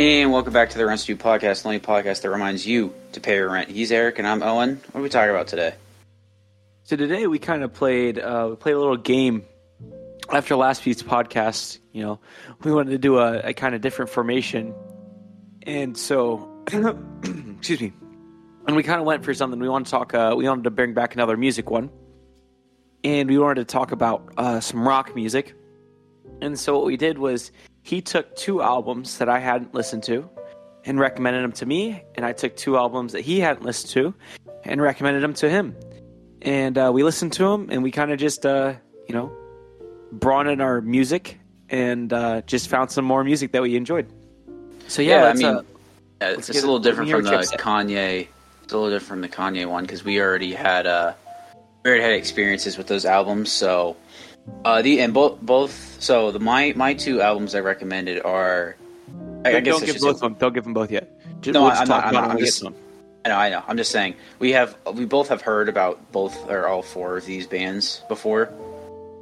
And welcome back to the Rent Stew podcast, the only podcast that reminds you to pay your rent. He's Erick, and I'm Owen. What are we talking about today? So today we kind of played uh, we played a little game after last week's podcast. You know, we wanted to do a, a kind of different formation, and so excuse me, and we kind of went for something. We wanted to talk. Uh, we wanted to bring back another music one, and we wanted to talk about uh, some rock music. And so what we did was he took two albums that I hadn't listened to and recommended them to me, and I took two albums that he hadn't listened to and recommended them to him. And uh, we listened to them, and we kind of just, uh, you know, brought in our music and uh, just found some more music that we enjoyed. So yeah, Yeah, I mean, uh, Yeah, Let's it's a little different from the Chipset. Kanye. It's a little different from the Kanye one because we already had uh, we already had experiences with those albums. So uh, the and both both so the my my two albums I recommended are. I, I guess don't give both of them. Don't give them both yet. Just, No, we'll I'm not- I'm not. I'm just-. I know, I know. I'm just saying we have we both have heard about both or all four of these bands before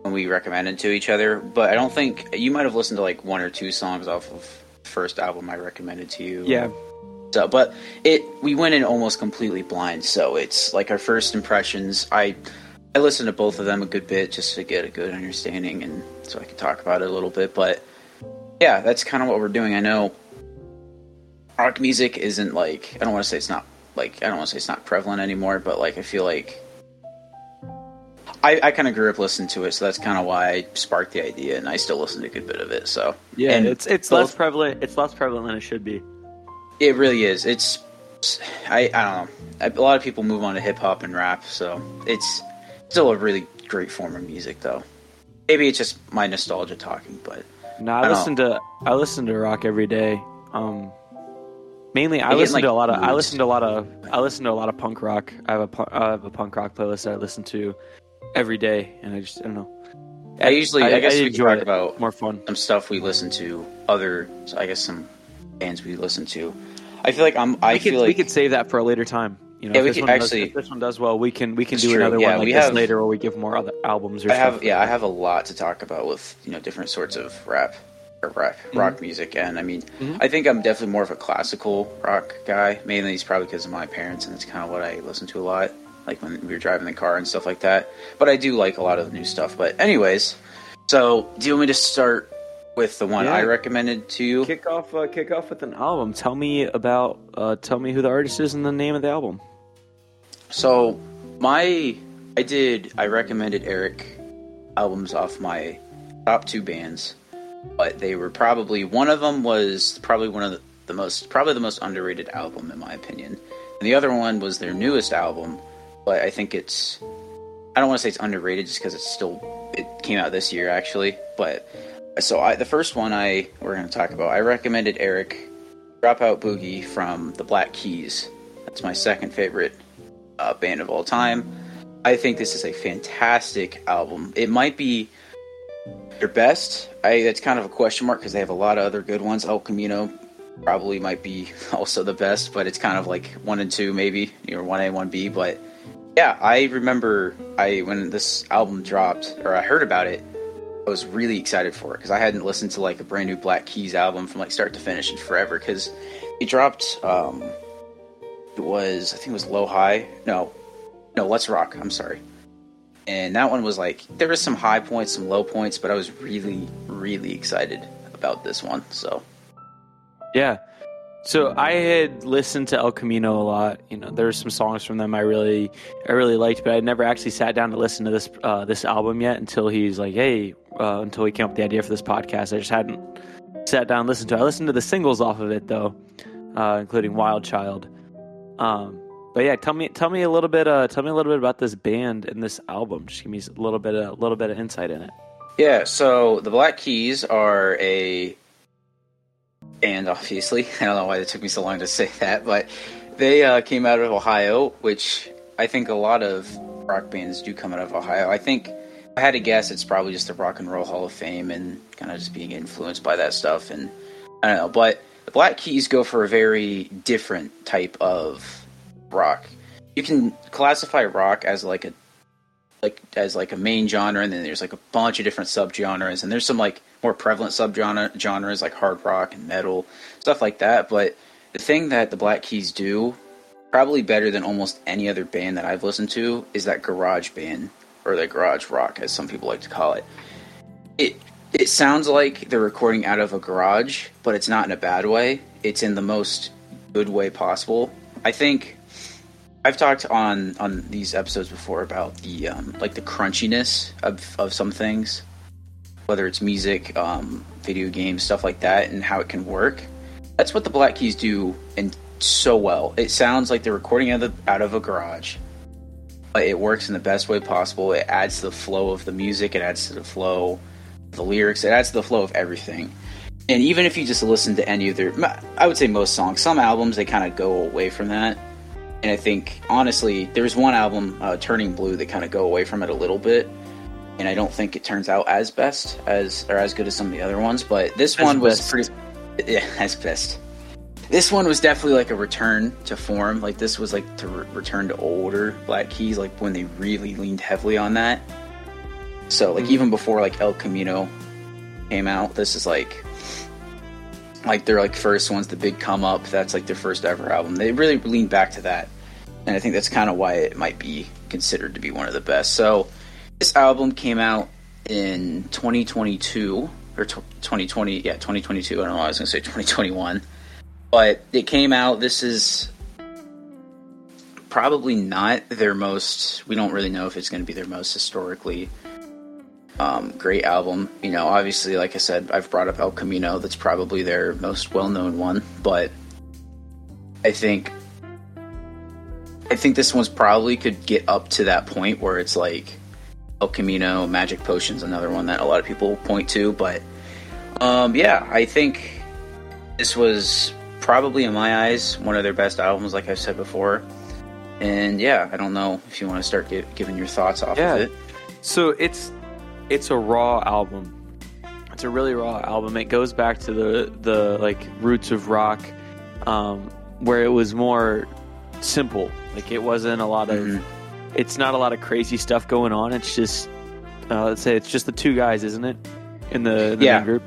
when we recommended to each other, but I don't think you might have listened to like one or two songs off of the first album I recommended to you. Yeah, So, but it we went in almost completely blind, so it's like our first impressions. I I listened to both of them a good bit just to get a good understanding and so I could talk about it a little bit. But yeah, that's kind of what we're doing. I know rock music isn't like I don't want to say it's not like I don't want to say it's not prevalent anymore, but like I feel like I, I kind of grew up listening to it, so that's kind of why I sparked the idea, and I still listen to a good bit of it. So yeah. and it's it's both- less prevalent. It's less prevalent than it should be. It really is. It's I I don't know. I, a lot of people move on to hip hop and rap, so it's still a really great form of music, though. Maybe it's just my nostalgia talking, but No, I I, listen to I listen to rock every day. Um, mainly, I in, listen like, to a lot of I listen to a lot of I listen to a lot of punk rock. I have a I have a punk rock playlist that I listen to every day, and I just I don't know. I usually I, guess we talk it. about more fun. some stuff we listen to, other I guess some bands we listen to. I feel like I'm. I we could like we could save that for a later time. You know, Yeah, if we this could one does- actually- if this one does well, we can we can do true. another Yeah, one like we this have- later, or we give more other albums or I have yeah I have a lot to talk about with you know different sorts of rap or rap Mm-hmm. rock music and I mean I think I'm definitely more of a classical rock guy mainly it's probably because of my parents and it's kind of what I listen to a lot like when we were driving the car and stuff like that but I do like a lot of the new stuff but anyways so do you want me to start with the one Yeah. I recommended to you Kick off uh, kick off with an album. Tell me about uh, tell me who the artist is and the name of the album. So my I did I recommended Erick albums off my top two bands, but they were probably one of them was probably one of the, the most probably the most underrated album in my opinion, and the other one was their newest album, but I think it's I don't want to say it's underrated just because it's still it came out this year actually, but so I the first one I we're going to talk about I recommended Erick Dropout Boogie from the Black Keys. That's my second favorite uh, band of all time. I think this is a fantastic album. It might be their best. I that's kind of a question mark because they have a lot of other good ones. El Camino probably might be also the best, but it's kind of like one and two maybe, or one A, one B. But yeah, I remember I when this album dropped or I heard about it, I was really excited for it because I hadn't listened to like a brand new Black Keys album from like start to finish in forever because it dropped. um it was I think it was Low High. No, no, Let's Rock. I'm sorry. And that one was like there was some high points, some low points, but I was really, really excited about this one. So Yeah. So I had listened to El Camino a lot. You know, there's some songs from them I really, I really liked, but I never actually sat down to listen to this uh, this album yet until he's like, hey, uh, until he came up with the idea for this podcast. I just hadn't sat down and listened to. it. I listened to the singles off of it though, uh, including Wild Child. Um, but yeah, tell me, tell me a little bit, uh, tell me a little bit about this band and this album. Just give me a little bit, a little bit of insight in it. yeah, so the Black Keys are a band. Obviously, I don't know why it took me so long to say that, but they uh, came out of Ohio, which I think a lot of rock bands do come out of Ohio. I think I had to guess, it's probably just the Rock and Roll Hall of Fame and kind of just being influenced by that stuff. And I don't know, but the Black Keys go for a very different type of rock. You can classify rock as like a like as like a main genre, and then there's like a bunch of different subgenres, and there's some like more prevalent subgenre genres like hard rock and metal, stuff like that. But the thing that the Black Keys do, probably better than almost any other band that I've listened to, is that garage band or the garage rock, as some people like to call it. It it sounds like they're recording out of a garage, but it's not in a bad way. It's in the most good way possible. I think I've talked on on these episodes before about the um, like the crunchiness of of some things, whether it's music, um, video games, stuff like that, and how it can work. That's what the Black Keys do, and so well. It sounds like they're recording out of out of a garage, but it works in the best way possible. It adds to the flow of the music. It adds to the flow, the lyrics. It adds to the flow of everything. And even if you just listen to any of their, I would say most songs, some albums they kind of go away from that and I think honestly, there's one album, uh, Turning Blue, that kind of go away from it a little bit, and I don't think it turns out as best as or as good as some of the other ones. But this As one was best. pretty, yeah, as best. This one was definitely like a return to form. Like this was like to re- return to older Black Keys, like when they really leaned heavily on that. So like Mhm. even before like El Camino came out, this is like like their like first ones, the big come up. That's like their first ever album. They really lean back to that, and I think that's kind of why it might be considered to be one of the best. So this album came out in 2022 or tw 2020, yeah, 2022. I don't know. why I was gonna say 2021, but it came out. This is probably not their most. We don't really know if it's going to be their most historically um, great album. You know, obviously, like I said, I've brought up El Camino. That's probably their most well-known one, but I think I think this one's probably could get up to that point where it's like El Camino, Magic Potion's another one that a lot of people point to, but um, yeah, I think this was probably in my eyes one of their best albums, like I've said before. And yeah, I don't know if you want to start gi- giving your thoughts off Yeah. of it. So it's it's a raw album. It's a really raw album. It goes back to the the like roots of rock, um, where it was more simple. Like it wasn't a lot of. Mhm. It's not a lot of crazy stuff going on. It's just uh, let's say it's just the two guys, isn't it? In the, the Yeah. main group.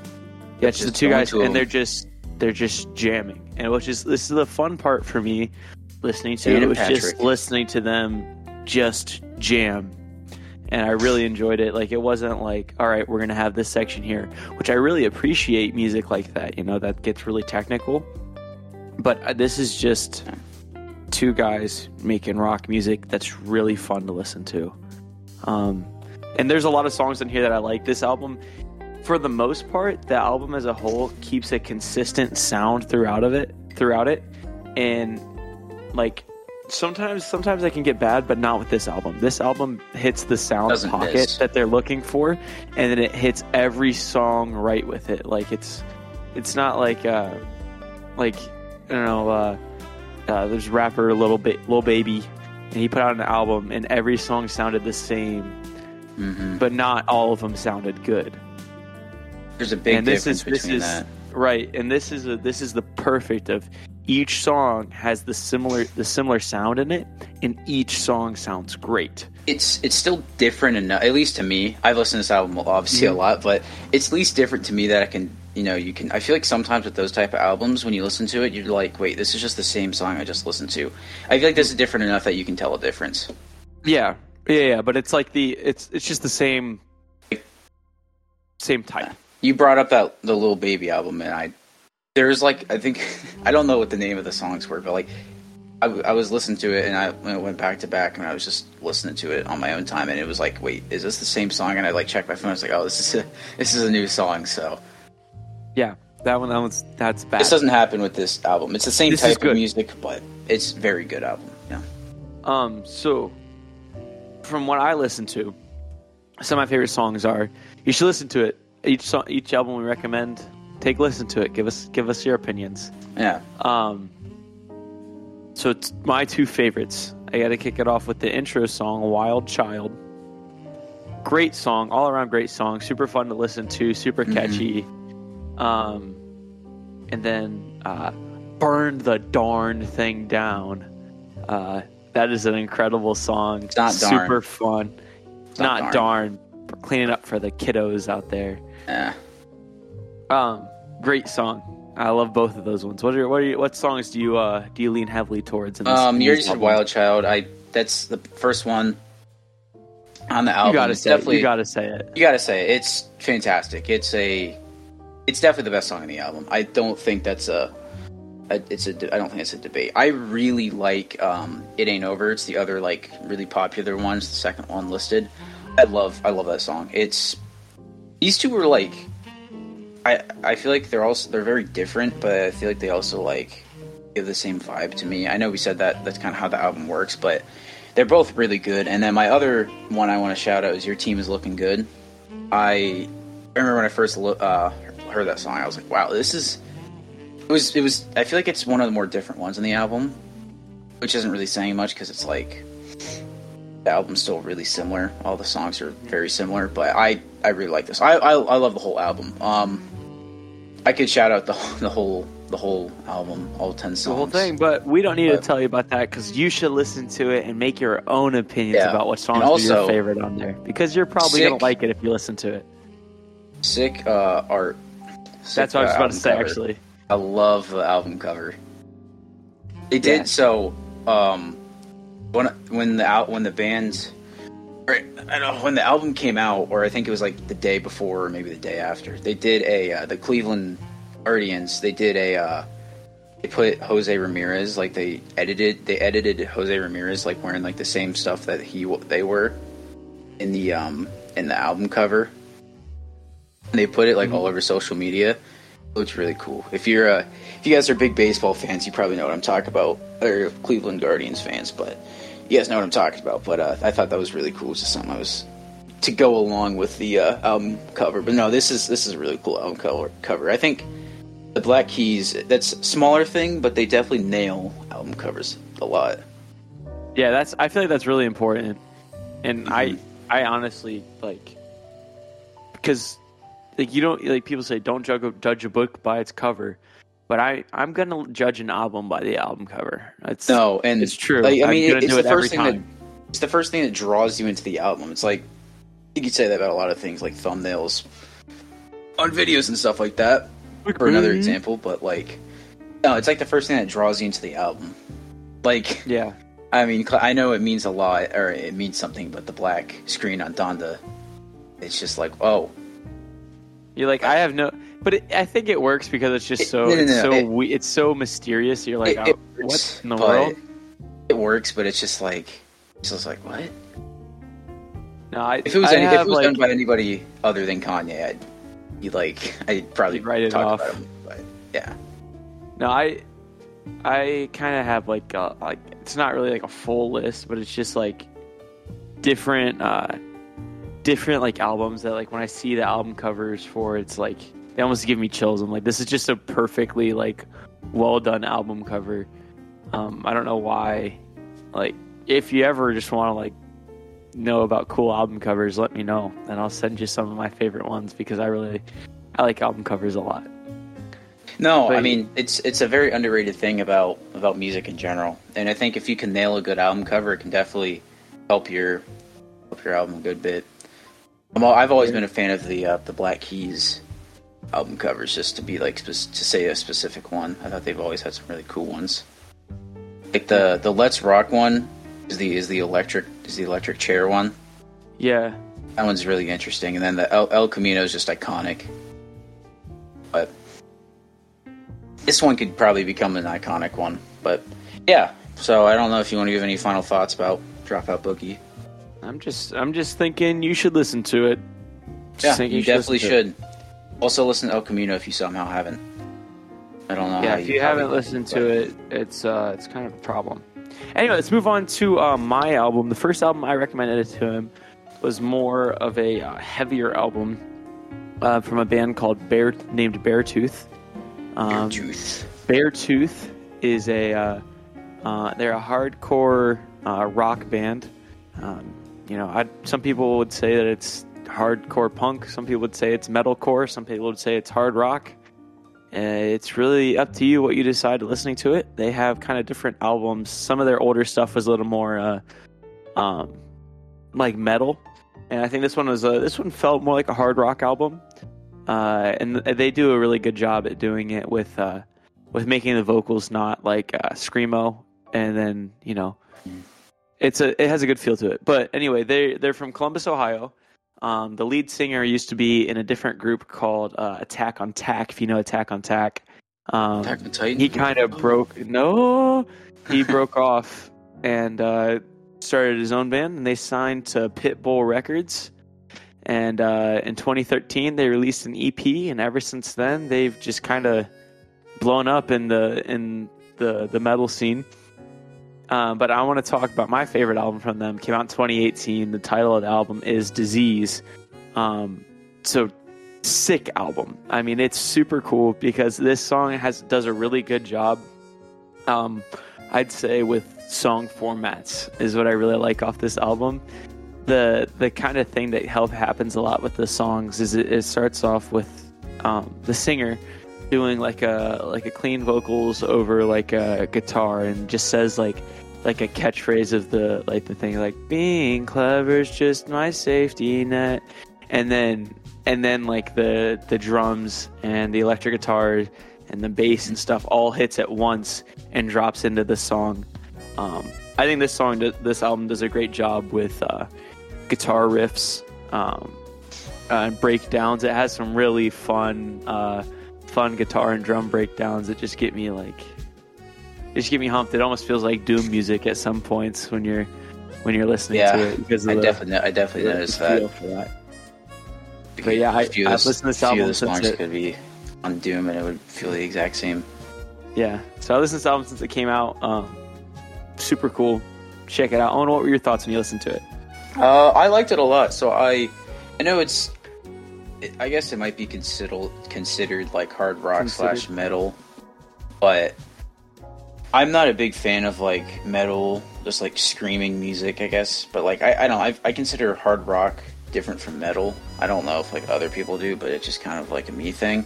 Yeah, it's just the two guys, and they're just they're just jamming, and which is this is the fun part for me listening to Dan it. Was just listening to them just jam and I really enjoyed it. Like it wasn't like, all right, we're gonna have this section here, which I really appreciate music like that. You know, that gets really technical. But uh, this is just two guys making rock music that's really fun to listen to. Um, and there's a lot of songs in here that I like. This album, for the most part, the album as a whole keeps a consistent sound throughout of it, throughout it, and like sometimes sometimes I can get bad, but not with this album. This album hits the sound Doesn't pocket miss. that they're looking for, and then it hits every song right with it. Like it's it's not like uh like I don't know uh, uh there's a rapper little bit Lil Baby and he put out an album and every song sounded the same hmm but not all of them sounded good There's a big and this difference is this between is that. right and this is a, this is the perfect of each song has the similar the similar sound in it and each song sounds great It's it's still different enough, at least to me. I've listened to this album obviously Mm-hmm. a lot, but it's at least different to me that I can, you know, you can. I feel like sometimes with those type of albums, when you listen to it, you're like, wait, this is just the same song I just listened to. I feel like this is different enough that you can tell a difference. yeah yeah yeah but it's like the it's it's just the same same type You brought up that the Lil Baby album, and I there's like I think I don't know what the name of the songs were, but like I was listening to it, and I, I went back to back, and I was just listening to it on my own time, and it was like, wait, is this the same song? And I like checked my phone, I was like, oh, this is a this is a new song, so. yeah that one that one's that's bad This doesn't happen with this album. It's the same This type of music, but it's very good album. Yeah. Um, so from what I listen to, some of my favorite songs are. You should listen to it. Each song, each album we recommend, take a listen to it. Give us give us your opinions. Yeah. Um, so it's my two favorites. I got to kick it off with the intro song, "Wild Child." Great song, all around great song. Super fun to listen to, super Mhm. catchy. Um, and then uh, "Burn the Darn Thing Down." Uh, that is an incredible song. not darn. super fun. It's Not, not darn. for cleaning up for the kiddos out there. Yeah. Um, great song. I love both of those ones. What are what are you, what songs do you uh do you lean heavily towards? In this, Um, in you already said album? Wild Child. I that's the first one on the You album. gotta It's say. It. You gotta say it. you gotta say it. it's fantastic. It's a it's definitely the best song on the album. I don't think that's a, a it's a I don't think it's a debate. I really like um, it ain't over. It's the other like really popular ones. The second one listed. I love I love that song. It's these two were like I I feel like they're also they're very different, but I feel like they also like give the same vibe to me. I know we said that that's kind of how the album works, but they're both really good. And then my other one I want to shout out is "Your Team Is Looking Good." I remember when I first lo- uh, heard that song, I was like, "Wow, this is." It was. It was. I feel like it's one of the more different ones on the album, which isn't really saying much because it's like the album's still really similar. All the songs are very similar, but I I really like this. I I, I love the whole album. Um, I could shout out the the whole the whole album, all ten songs. The whole thing, but we don't need to tell you about that because you should listen to it and make your own opinions Yeah. about what songs And are your favorite on there. Because you're probably Sick. gonna like it if you listen to it. Sick uh, art. Sick, That's what I was uh, about to say. cover. Actually, I love the album cover. It did Yeah. so. Um, when when the out when the band, or, I don't know when the album came out, or I think it was like the day before, or maybe the day after. They did a uh, the Cleveland Guardians. They did a. Uh, they put Jose Ramirez like they edited. They edited Jose Ramirez like wearing like the same stuff that he they were in the um in the album cover. And they put it like all over social media. It looks really cool. If you're uh, if you guys are big baseball fans, you probably know what I'm talking about. Or Cleveland Guardians fans, but you guys know what I'm talking about. But uh, I thought that was really cool. It's just something I was to go along with the uh, album cover. But no, this is this is a really cool album cover. Cover. I think the Black Keys. That's a smaller thing, but they definitely nail album covers a lot. yeah, that's. I feel like that's really important, and I, Mm-hmm. I honestly like because like you don't like people say don't judge a, judge a book by its cover, but I I'm gonna judge an album by the album cover. It's No, and It's true. Like, I mean, it's the it first thing time. that it's the first thing that draws you into the album. It's like you could say that about a lot of things, like thumbnails on videos and stuff like that. For another example, but like, no, it's like the first thing that draws you into the album. Like, Yeah, I mean, I know it means a lot, or it means something, but the black screen on Donda, it's just like, oh, you're like I have no, but it, I think it works because it's just It- so no, no, it's so it- we, it's so mysterious. You're like it, oh, it what works, in the world? It works, but it's just like, it's just like, what? No, I, If it was, any, if it was like done by anybody other than Kanye, I'd be like, I'd probably write it talk off. about him. But yeah, No, I I kind of have like a, like it's not really like a full list, but it's just like different uh different like albums that like when I see the album covers for it's like they almost give me chills. I'm like this is just a perfectly like well done album cover. Um I don't know why like if you ever just want to like know about cool album covers, let me know and I'll send you some of my favorite ones because I really I like album covers a lot. no, But- I mean, it's it's a very underrated thing about about music in general, and I think if you can nail a good album cover, it can definitely help your help your album a good bit. I'm all, I've always been a fan of the uh, the Black Keys album covers, just to be like to say a specific one. I thought they've always had some really cool ones. Like the the Let's Rock one is the is the electric is the electric chair one. Yeah. That one's really interesting, and then the El, El Camino is just iconic. But this one could probably become an iconic one. But yeah, so I don't know if you want to give any final thoughts about Dropout Boogie. I'm just I'm just thinking you should listen to it. Just Yeah, think you definitely listen should. Also, listen to El Camino if you somehow haven't. I don't know. Yeah, if you probably- haven't listened to it, it's uh it's kind of a problem. Anyway, let's move on to uh, my album. The first album I recommended it to him was more of a uh, heavier album uh, from a band called Bear named Beartooth. Um, Tooth. Beartooth is a uh, uh, they're a hardcore uh, rock band. Um, you know, I, some people would say that it's hardcore punk. Some people would say it's metalcore. Some people would say it's hard rock. Uh, it's really up to you what you decide listening to it. They have kind of different albums. Some of their older stuff was a little more uh, um, like metal, and I think this one was a, this one felt more like a hard rock album. uh, and they do a really good job at doing it with uh, with making the vocals not like uh, screamo, and then you know, it's a it has a good feel to it. But anyway, they they're from Columbus, Ohio. Um, the lead singer used to be in a different group called uh, Attack on Tack. If you know Attack on Tack, um, Attack on Titan? he kind of broke. No, he broke off and uh, started his own band, and they signed to Red Bull Records. And uh, in 2013, they released an EP, and ever since then, they've just kind of blown up in the in the the metal scene. Um, but I want to talk about my favorite album from them. Came out in 2018. The title of the album is Disease. Um, so sick album. I mean, it's super cool because this song has does a really good job. Um, I'd say with song formats is what I really like off this album. The the kind of thing that help happens a lot with the songs is it, it starts off with um, the singer doing like a like a clean vocals over like a guitar and just says like like a catchphrase of the like the thing like being clever is just my safety net. And then and then like the the drums and the electric guitar and the bass and stuff all hits at once and drops into the song. Um, i think this song this album does a great job with uh, guitar riffs um, uh, and breakdowns. It has some really fun uh, fun guitar and drum breakdowns that just get me like just get me humped. It almost feels like doom music at some points when you're when you're listening Yeah, to it because I the, definitely, I definitely noticed feel that. for that. But yeah, I- few I've listened to this album since it- could be on Doom, and it would feel the exact same. Yeah, so I listened to this album since it came out. Um, super cool. Check it out. Owen, what were your thoughts when you listened to it? Uh, I liked it a lot. So I, I know it's, it, I guess it might be considered considered like hard rock Considered. slash metal, but I'm not a big fan of like metal, just like screaming music. I guess, but like I, I don't, I, I consider hard rock different from metal. I don't know if like other people do, but it's just kind of like a me thing.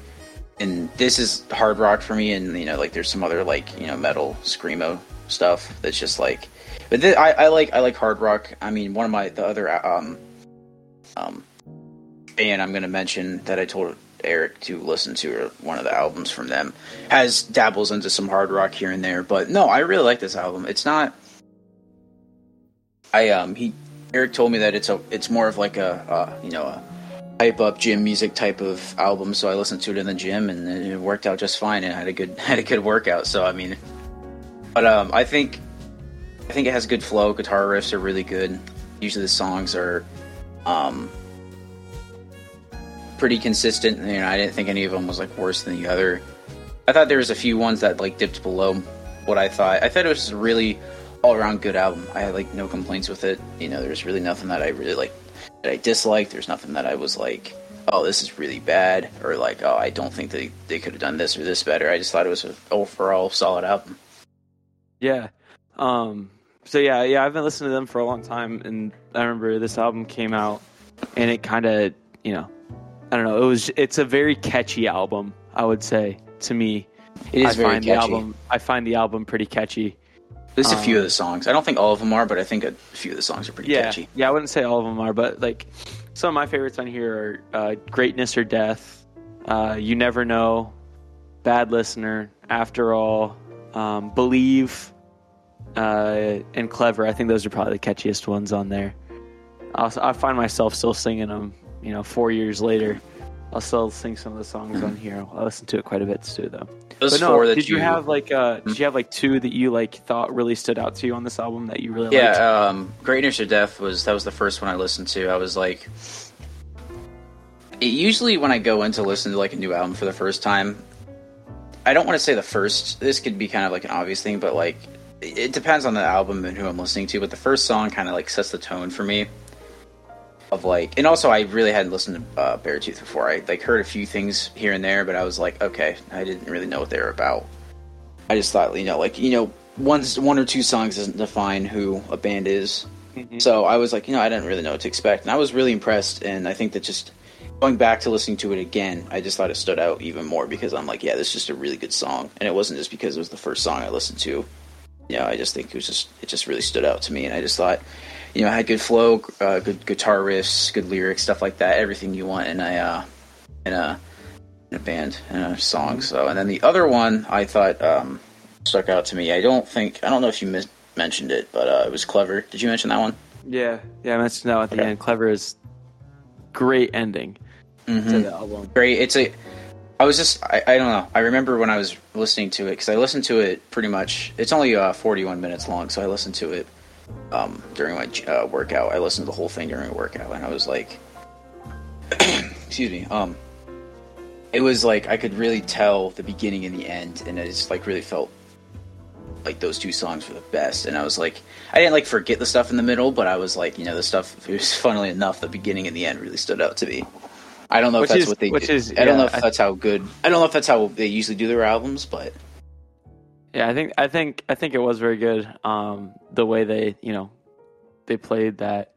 And this is hard rock for me, and you know, like there's some other like you know metal screamo stuff that's just like but th- I, I like I like hard rock. I mean, one of my the other um um band I'm to mention that I told Erick to listen to one of the albums from them has dabbles into some hard rock here and there. But no, I really like this album. It's not. I um he Erick told me that it's a it's more of like a uh, you know a hype up gym music type of album. So I listened to it in the gym and it worked out just fine and I had a good had a good workout. So I mean, but um I think I think it has good flow. Guitar riffs are really good. Usually the songs are um, pretty consistent. And you know, I didn't think any of them was like worse than the other. I thought there was a few ones that like dipped below what I thought. I thought it was really all around good album. I had like no complaints with it. You know, there's really nothing that I really like that I disliked. There's nothing that I was like, oh, this is really bad, or like, oh, I don't think they they could have done this or this better. I just thought it was an overall solid album. Yeah. Um, so yeah, yeah, I've been listening to them for a long time, and I remember this album came out, and it kind of, you know, I don't know, it was, it's a very catchy album, I would say to me. It is I very find catchy. the album, I find the album pretty catchy. There's a few Um, of the songs. I don't think all of them are, but I think a few of the songs are pretty Yeah, catchy. yeah, I wouldn't say all of them are, but like some of my favorites on here are uh, "Greatness or Death," uh, "You Never Know," "Bad Listener," "After All," um, "Believe," uh, and "Clever." I think those are probably the catchiest ones on there. I find myself still singing them. You know, four years later, I'll still sing some of the songs on here. I listen to it quite a bit too, though. Those But no, four that did you, have like uh, did you have like two that you like thought really stood out to you on this album that you really liked? Yeah, um, Greatness or Death was that was the first one I listened to. I was like, it, usually when I go in to listen to like a new album for the first time, I don't want to say the first. This could be kind of like an obvious thing, but like it depends on the album and who I'm listening to. But the first song kind of like sets the tone for me. Of like, and also I really hadn't listened to uh, Beartooth before. I like heard a few things here and there, but I was like, okay, I didn't really know what they were about. I just thought, you know, like you know, one one or two songs doesn't define who a band is. Mhm. So I was like, you know, I didn't really know what to expect, and I was really impressed. And I think that just going back to listening to it again, I just thought it stood out even more because I'm like, yeah, this is just a really good song, and it wasn't just because it was the first song I listened to. You know, I just think it was just it just really stood out to me, and I just thought, you know, it had good flow, uh, good guitar riffs, good lyrics, stuff like that, everything you want, and I uh, and uh, in a band and a song. So, and then the other one I thought um, stuck out to me. I don't think I don't know if you mis- mentioned it, but uh, it was clever. Did you mention that one? Yeah, yeah. I mentioned that at the Okay. end. Clever is great ending Mm-hmm. to the album. great. It's a. I was just. I, I don't know. I remember when I was listening to it because I listened to it pretty much. It's only uh, 41 minutes long, so I listened to it um, during my uh, workout. I listened to the whole thing during a workout, and I was like, excuse me. Um, it was like I could really tell the beginning and the end, and it just like really felt like those two songs were the best. And I was like, I didn't like forget the stuff in the middle, but I was like, you know, the stuff. It was funnily enough, the beginning and the end really stood out to me. I don't know Which if that's is- what they. which do. is- I don't know if that's how good. I don't know if that's how they usually do their albums, but Yeah, I think I think I think it was very good. Um, the way they you know they played that.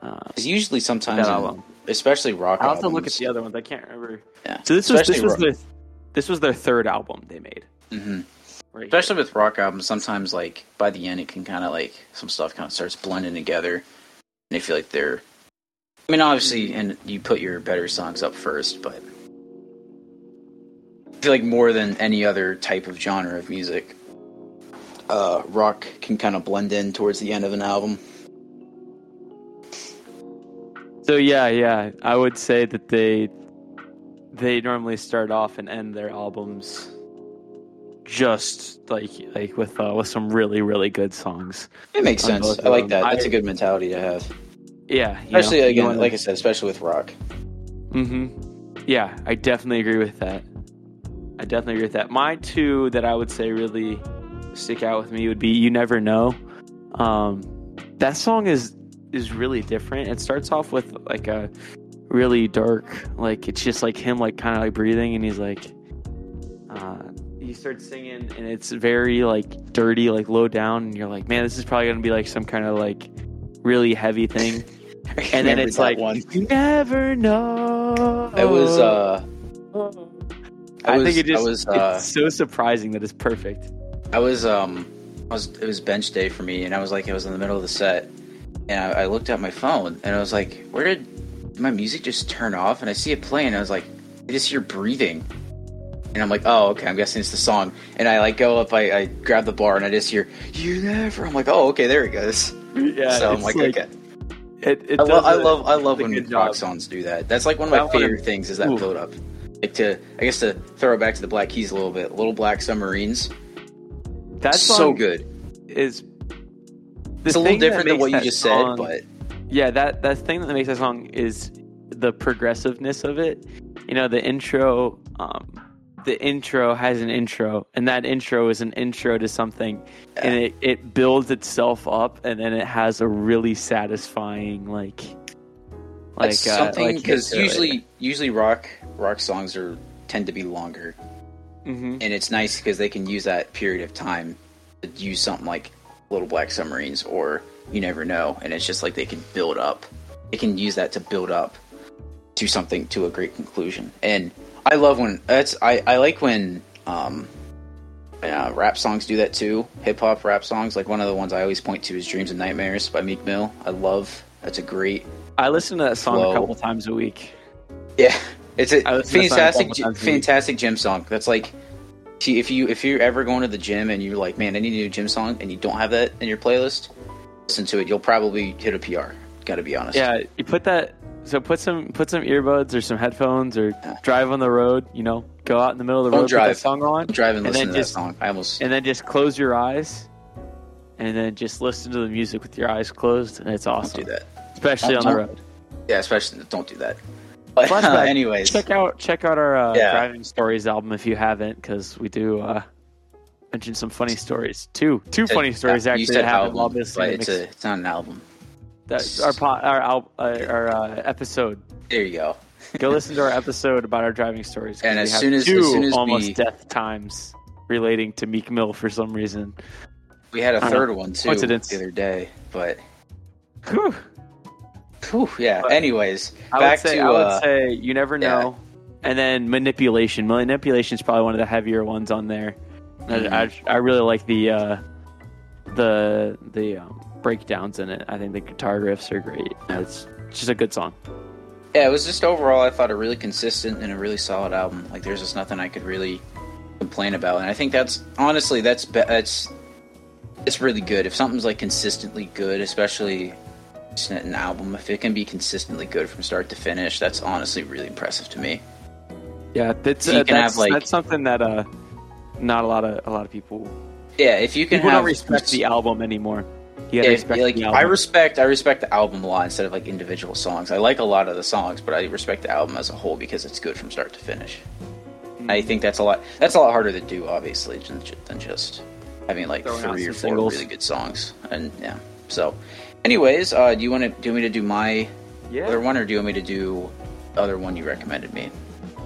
Uh, usually sometimes, That in- especially rock. Albums. I'll have to look at the other ones. I can't remember. Yeah. So this was this Especially was their this was their third album they made. Mm-hmm. Right. Especially with rock albums, sometimes like by the end, it can kind of like some stuff kind of starts blending together, and they feel like they're. I mean, obviously, and you put your better songs up first, but I feel like more than any other type of genre of music, uh, rock can kind of blend in towards the end of an album. So yeah, yeah, I would say that they they normally start off and end their albums just like like with uh, with some really really good songs. It makes sense. I like that. That's I- a good mentality to have, Yeah, you especially know, again, like I said, especially with rock. Mm-hmm. Yeah, I definitely agree with that. I definitely agree with that. My two that I would say really stick out with me would be "You Never Know." Um, that song is is really different. It starts off with like a really dark, like it's just like him, like kind of like breathing, and he's like, uh, he starts singing, and it's very like dirty, like low down, and you're like, man, this is probably gonna be like some kind of like really heavy thing. And then it's like, one. you never know. It was. uh I, was- think it just was, uh, it's so surprising that it's perfect. I was um I was it was bench day for me and I was like I was in the middle of the set and I, I looked at my phone and I was like where did my music just turn off? And I see it playing and I was like I just hear breathing. And I'm like oh okay I'm guessing it's the song. And I like go up I, I grab the bar and I just hear you never I'm like oh okay there it goes. Yeah, so I'm it's like, okay. It, it I, lo- I love I love when rock songs do that. That's like one of my favorite things is that Ooh. build up like to I guess to throw it back to the Black Keys a little bit Little Black Submarines That's so good is. it's a little different than what you just song- said but yeah, that that thing that makes that song is the progressiveness of it. You know, the intro. Um, the intro has an intro, and that intro is an intro to something, and it, it builds itself up, and then it has a really satisfying like. Like Like uh, something like because hit to it. usually usually rock rock songs are tend to be longer, Mhm. and it's nice because they can use that period of time to use something like Little Black Submarines or You Never Know, and it's just like they can build up. They can use that to build up to something to a great conclusion, and I love when that's I I like when um. Uh, rap songs do that too. Hip hop rap songs, like one of the ones I always point to is "Dreams and Nightmares" by Meek Mill. I love that's a great I listen to that song Flow. a couple times a week. Yeah, it's a I listen to that song a fantastic, a fantastic gym song. That's like, if you if you're ever going to the gym and you're like, man, I need a new gym song, and you don't have that in your playlist, listen to it. You'll probably hit a PR. Got to be honest. Yeah, you put that. So put some put some earbuds or some headphones or drive on the road. You know, go out in the middle of the Don't road, put drive. that song on, drive and And listen then to just- that song. I almost and then just close your eyes, and then just listen to the music with your eyes closed, and it's awesome. do that. Especially on the road. Yeah, especially don't do that. But Flashback. anyways, Check out check out our uh, Yeah. driving stories album if you haven't, because we do uh, mention some funny stories. Two two funny stories you actually that happened while it's a it's not an album. that, our po- our uh, our uh, episode. There you go. Go listen to our episode about our driving stories. And as soon as- two as soon as almost we- death times relating to Meek Mill for some reason. We had a third one too Coincidence. the other day, but Whew. Whew, yeah. But anyways, I back say to I would uh, say you never yeah. know, and then manipulation. Manipulation is probably one of the heavier ones on there. Mhm. I, I I really like the uh, the the um, breakdowns in it. I think the guitar riffs are great. It's just a good song. yeah, it was just overall I thought a really consistent and a really solid album. Like there's just nothing I could really complain about, and I think that's honestly that's be- that's it's really good if something's like consistently good, especially an album. If it can be consistently good from start to finish, that's honestly really impressive to me. Yeah, that's uh, that's, have, like- that's something that uh, not a lot of a lot of people Yeah, if you can people have don't respect the album anymore. Yeah, respect like the album. I respect I respect the album a lot instead of like individual songs. I like a lot of the songs, but I respect the album as a whole because it's good from start to finish. I Mm-hmm. think that's a lot that's a lot harder to do, obviously, than, than just having like Throwing three or four singles. really good songs. And yeah, so, anyways, uh, do you want to do you want me to do my yeah. other one, or do you want me to do the other one you recommended me?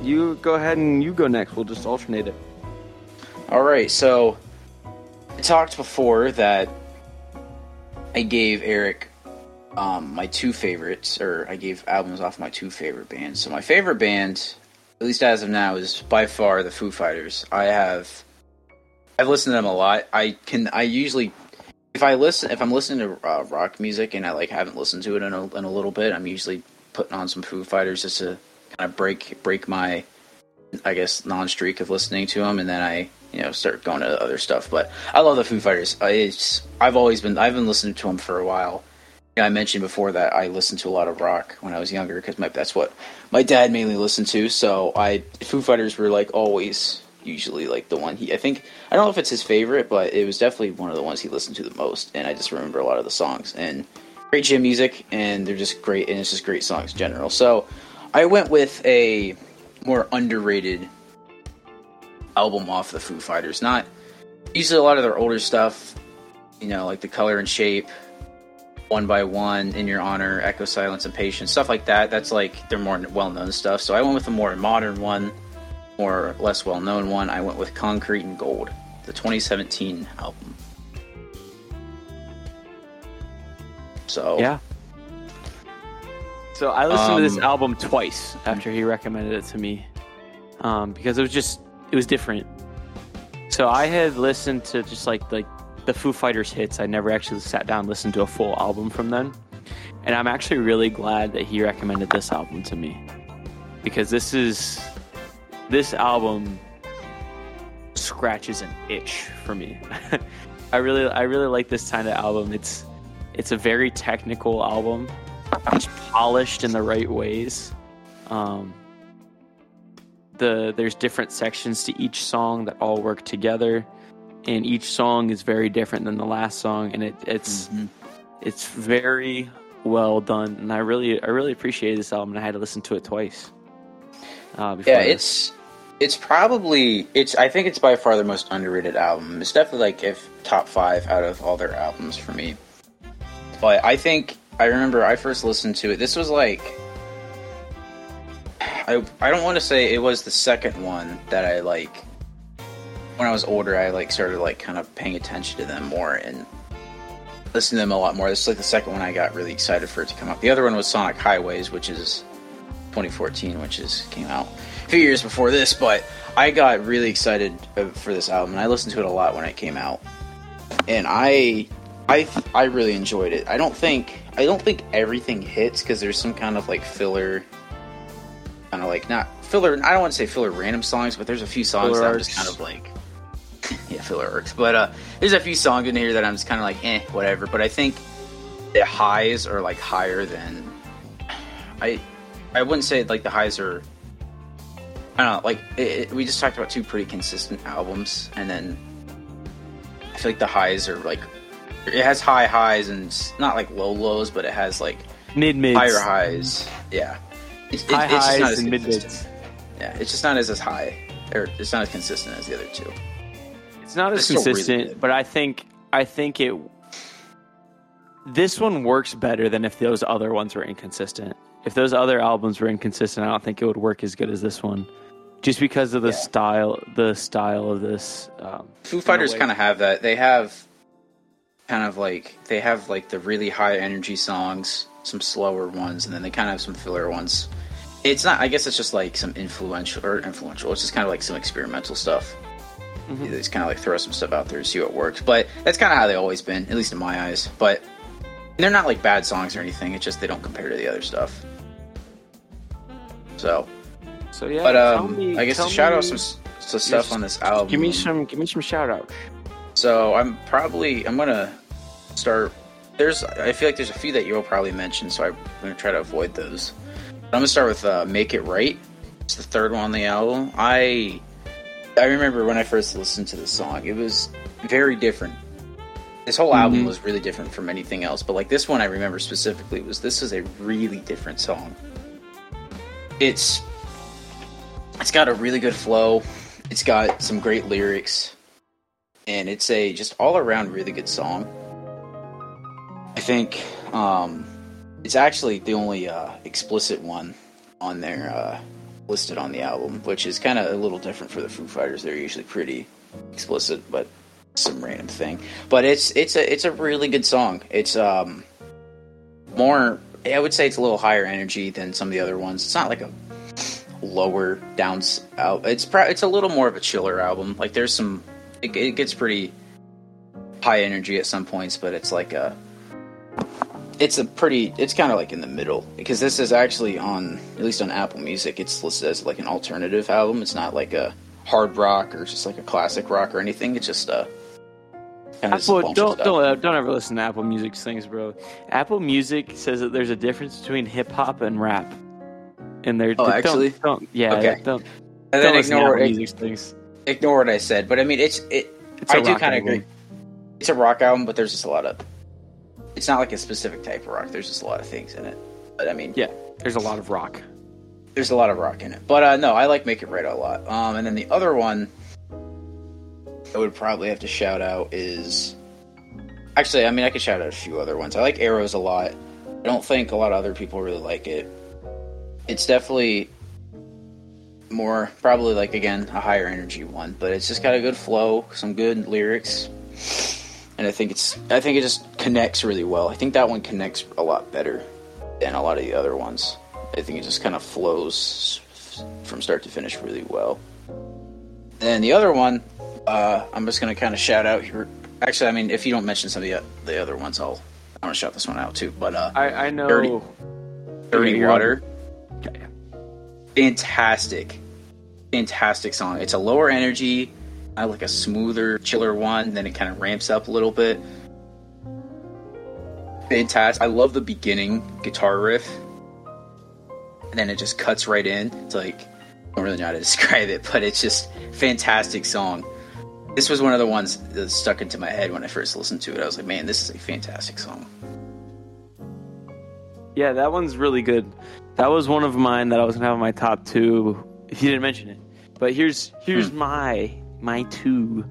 You go ahead and you go next. We'll just alternate it. All right, so I talked before that I gave Erick um, my two favorites, or I gave albums off my two favorite bands. So my favorite band, at least as of now, is by far the Foo Fighters. I have I've listened to them a lot. I can I usually if I listen if I'm listening to uh, rock music and I like haven't listened to it in a, in a little bit, I'm usually putting on some Foo Fighters just to kind of break break my I guess non streak of listening to them, and then I you know start going to other stuff. But I love the Foo Fighters. It's I've always been I've been listening to them for a while. You know, I mentioned before that I listened to a lot of rock when I was younger because that's what my dad mainly listened to. So I Foo Fighters were like always usually like the one he I think I don't know if it's his favorite, but it was definitely one of the ones he listened to the most. And I just remember a lot of the songs and great gym music, and they're just great, and it's just great songs in general. So I went with a more underrated album off the Foo Fighters. Not usually a lot of their older stuff, you know, like the color and shape, one by one, in your honor, echo, silence, and patience, stuff like that. That's like their more well-known stuff. So I went with a more modern one, more less well-known one. I went with Concrete and Gold, the 2017 album. So Yeah. So I listened to this Um, album twice after he recommended it to me, um, because it was just it was different. So I had listened to just like like the Foo Fighters hits. I never actually sat down and listened to a full album from them, and I'm actually really glad that he recommended this album to me because this is this album scratches an itch for me. I really I really like this kind of album. It's it's a very technical album. It's polished in the right ways. Um, the there's different sections to each song that all work together, and each song is very different than the last song, and it, it's Mhm. it's very well done. And I really I really appreciated this album. and I had to listen to it twice. Uh, before Yeah, it's it's probably it's I think it's by far the most underrated album. It's definitely like if top five out of all their albums for me. But I think I remember I first listened to it. This was like I I don't want to say it was the second one that I like when I was older I like started like kind of paying attention to them more and listening to them a lot more. This is like the second one I got really excited for it to come out. The other one was Sonic Highways, which is 2014, which is came out a few years before this, but I got really excited uh, for this album, and I listened to it a lot when it came out, and I, I, I really enjoyed it. I don't think I don't think everything hits because there's some kind of like filler, kind of like not filler. I don't want to say filler random songs, but there's a few songs Filler that I'm just kind of like, yeah, filler arcs. But uh, there's a few songs in here that I'm just kind of like, eh, whatever. But I think the highs are like higher than I I wouldn't say like the highs are. I don't know. Like it, it- we just talked about two pretty consistent albums, and then I feel like the highs are like it has high highs and not like low lows, but it has like mid mids, higher highs. Yeah, it's, it- high it's highs and mid mids. Yeah, it's just not as as high, or it's not as consistent as the other two. It's not as It's still really consistent, but I think I think it. This one works better than if those other ones were inconsistent. If those other albums were inconsistent, I don't think it would work as good as this one, just because of the Yeah. style, the style of this. Um, Foo Fighters kind of have that. They have kind of like they have like the really high energy songs, some slower ones, and then they kind of have some filler ones. It's not. I guess it's just like some influential or influential. It's just kind of like some experimental stuff. Mhm. They just kind of like throw some stuff out there to see what works. But that's kind of how they always been, at least in my eyes. But they're not like bad songs or anything. It's just they don't compare to the other stuff. So, So yeah, but um, me- I guess to shout out some some stuff on this album. Give me some. Give me some shout out. So I'm probably I'm gonna start. There's I feel like there's a few that you'll probably mention, so I'm gonna try to avoid those. I'm gonna start with uh, "Make It Right." It's the third one on the album. I I remember when I first listened to the song, it was very different. This whole album Mhm. was really different from anything else, but like this one, I remember specifically was this is a really different song. It's it's got a really good flow. It's got some great lyrics and it's a just all around really good song. I think um, it's actually the only uh, explicit one on there uh, listed on the album, which is kind of a little different for the Foo Fighters. They're usually pretty explicit, but some random thing. But it's it's a it's a really good song. It's um more. I would say it's a little higher energy than some of the other ones. It's not like a lower down. out. It's pro- it's a little more of a chiller album. Like there's some it, it gets pretty high energy at some points, but it's like a it's a pretty it's kind of like in the middle because this is actually on at least on Apple Music it's listed as like an alternative album. It's not like a hard rock or just like a classic rock or anything. It's just a kind of Apple, don't don't uh, don't ever listen to Apple Music's things, bro. Apple Music says that there's a difference between hip hop and rap, and they're Oh, don't- actually? don't, yeah Okay. don't and don't then ignore Apple it, things. ignore what I said. But I mean, it's it. It's a I do kind of agree. It's a rock album, but there's just a lot of. It's not like a specific type of rock. There's just a lot of things in it. But I mean, Yeah, there's a lot of rock. there's a lot of rock in it. But uh, no, I like Make It Right a lot. Um, and then the other one I would probably have to shout out is actually, I mean, I could shout out a few other ones. I like Arrows a lot. I don't think a lot of other people really like it. It's definitely more probably like again a higher energy one, but it's just got a good flow, some good lyrics, and I think it's I think it just connects really well. I think that one connects a lot better than a lot of the other ones. I think it just kind of flows from start to finish really well. And the other one, uh, I'm just gonna kind of shout out here. Actually, I mean, if you don't mention some of the, the other ones, I'll I'm gonna shout this one out too. But uh, I I know. Dirty- Dirty Water. Fantastic, fantastic song. It's a lower energy, I like a smoother, chiller one. Then it kind of ramps up a little bit. Fantastic. I love the beginning guitar riff, and then it just cuts right in. It's like I don't really know how to describe it, but it's just fantastic song. This was one of the ones that stuck into my head when I first listened to it. I was like, man, this is a fantastic song. Yeah, that one's really good. That was one of mine that I was gonna have in my top two. If you didn't mention it, but here's here's Hmm. my my two.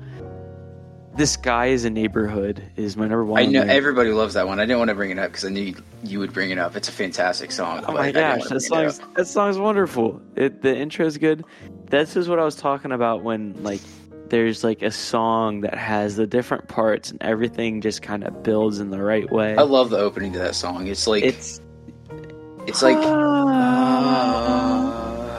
The Sky Is a Neighborhood is my number one. I know there. everybody loves that one. I didn't want to bring it up because I knew you, you would bring it up. It's a fantastic song. Oh my gosh, that song's that song's wonderful. It the intro is good. This is what I was talking about when like there's like a song that has the different parts and everything just kind of builds in the right way. I love the opening to that song. It's like it's it's like Ah.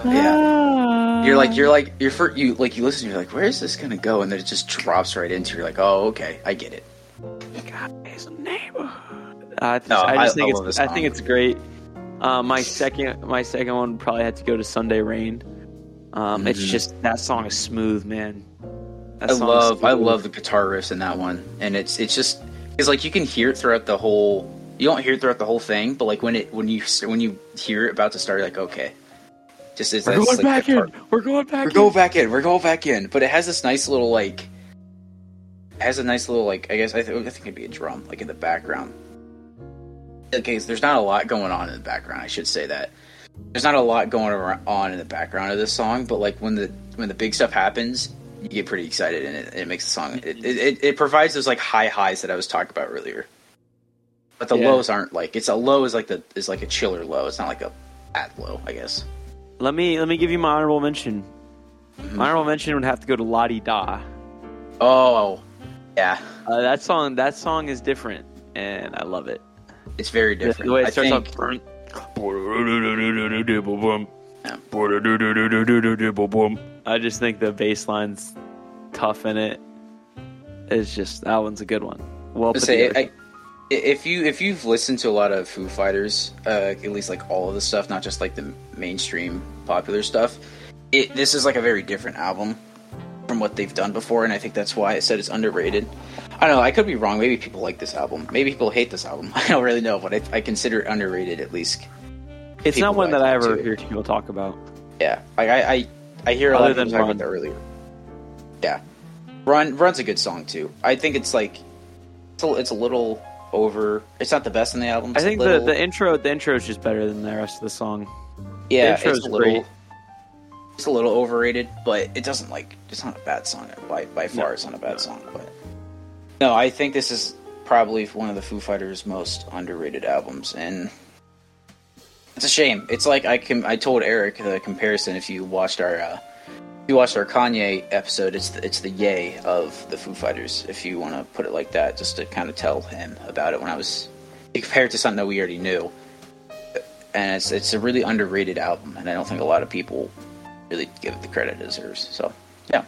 uh, yeah. You're like you're like you're for you like you listen. You're like, where is this gonna go? And then it just drops right into. You're like, oh okay, I get it. Sky's a neighborhood. I just, No, I just I- I think love it's this I think it's great. Uh, my second my second one probably had to go to Sunday Rain. Um, It's Mhm. just that song is smooth, man. That I love I love the guitar riffs in that one, and it's it's just it's like you can hear it throughout the whole. You don't hear it throughout the whole thing, but like when it when you when you hear it about to start, you're like okay, just it's We're going like, back in. We're going back We're in. going back in. We're going back in. But it has this nice little like. Has a nice little like. I guess I, th- I think it'd be a drum like in the background. Okay, so there's not a lot going on in the background. I should say that there's not a lot going on in the background of this song. But like when the when the big stuff happens, you get pretty excited, and it, it makes the song. It, it it provides those like high highs that I was talking about earlier. But the Yeah. lows aren't like it's a low is like the is like a chiller low. It's not like a bad low, I guess. Let me let me give you my honorable mention. Mhm. My honorable mention would have to go to La Dee Da. Oh, yeah. Uh, that song that song is different, and I love it. It's very different. the way it I starts think, off. I just think the bass line's tough in it. It's just that one's a good one. Well put say. I, if you if you've listened to a lot of Foo Fighters, uh, at least like all of the stuff, not just like the mainstream popular stuff, it this is like a very different album from what they've done before, and I think that's why I said it's underrated. I don't know. I could be wrong. Maybe people like this album. Maybe people hate this album. I don't really know, but I, I consider it underrated at least. It's not one that I ever to. hear people talk about. Yeah, like I I, I hear a lot Other of people than talk Run. about that earlier. Yeah, Run Run's a good song too. I think it's like it's a, it's a little over. It's not the best in the album. I think little- the, the intro the intro is just better than the rest of the song. yeah, intro it's a little. great. It's a little overrated, but it doesn't like. It's not a bad song by by far. No, it's not a bad no. song, but no, I think this is probably one of the Foo Fighters' most underrated albums, and it's a shame. It's like I can. I told Erick the comparison. If you watched our, uh, if you watched our Kanye episode, it's the, it's the Ye of the Foo Fighters. If you want to put it like that, just to kind of tell him about it when I was compared to something that we already knew, and it's it's a really underrated album, and I don't think a lot of people really give it the credit it deserves. So yeah,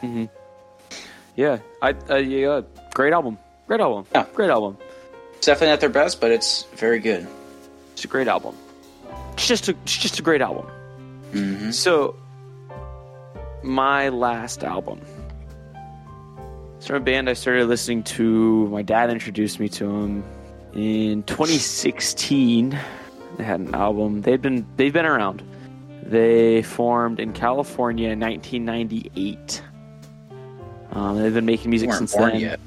Yeah, I uh, yeah, great album, great album, Yeah. great album. it's definitely not their best, but it's very good. It's a great album. It's just a it's just a great album. hmm So, my last album. It's from a band I started listening to. My dad introduced me to them in 2016. They had an album. They've been they've been around. They formed in California in 1998. Um, they've been making music since then. yet.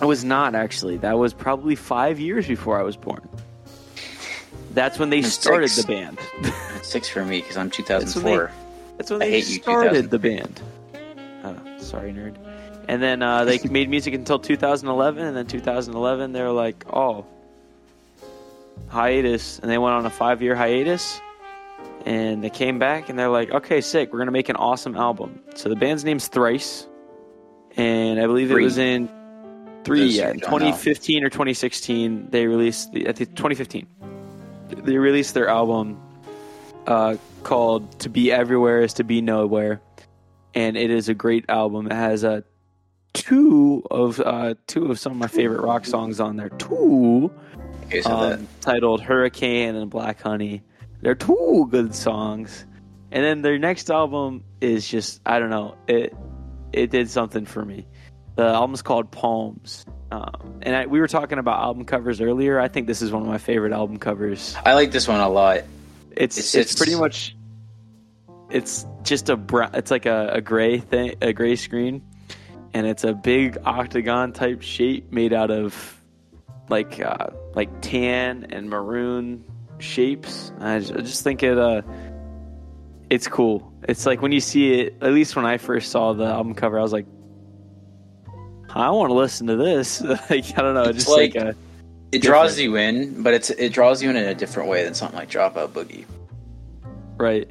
I was not actually. That was probably five years before I was born. That's when they Six. started the band. Six for me because I'm when 2004. That's when I they started the band. Oh, sorry, nerd. And then uh, they made music until 2011, and then 2011 they were like, oh, hiatus, and they went on a five-year hiatus, and they came back, and they're like, okay, sick, we're gonna make an awesome album. So the band's name's Thrice, and I believe Three. it was in three, yeah, who in don't know. 2015 or 2016 they released the, I think 2015 they released their album uh, called "To Be Everywhere Is to Be Nowhere," and it is a great album. It has uh, two of uh, two of some of my favorite rock songs on there. Two Okay, so um, titled "Hurricane" and "Black Honey." They're two good songs, and then their next album is just I don't know it. It did something for me. The album's called Palms. Um, and I, we were talking about album covers earlier. I think this is one of my favorite album covers I like this one a lot. It's It's- it's, pretty much it's just a brown it's like a, a gray thing a gray screen. And it's a big octagon type shape made out of like uh like tan and maroon shapes. I just, I just think it uh it's cool. It's like when you see it at least when i first saw the album cover i was like i want to listen to this. Like i don't know It's just like, like- a It draws you in, but it's it draws you in in a different way than something like Dropout Boogie. right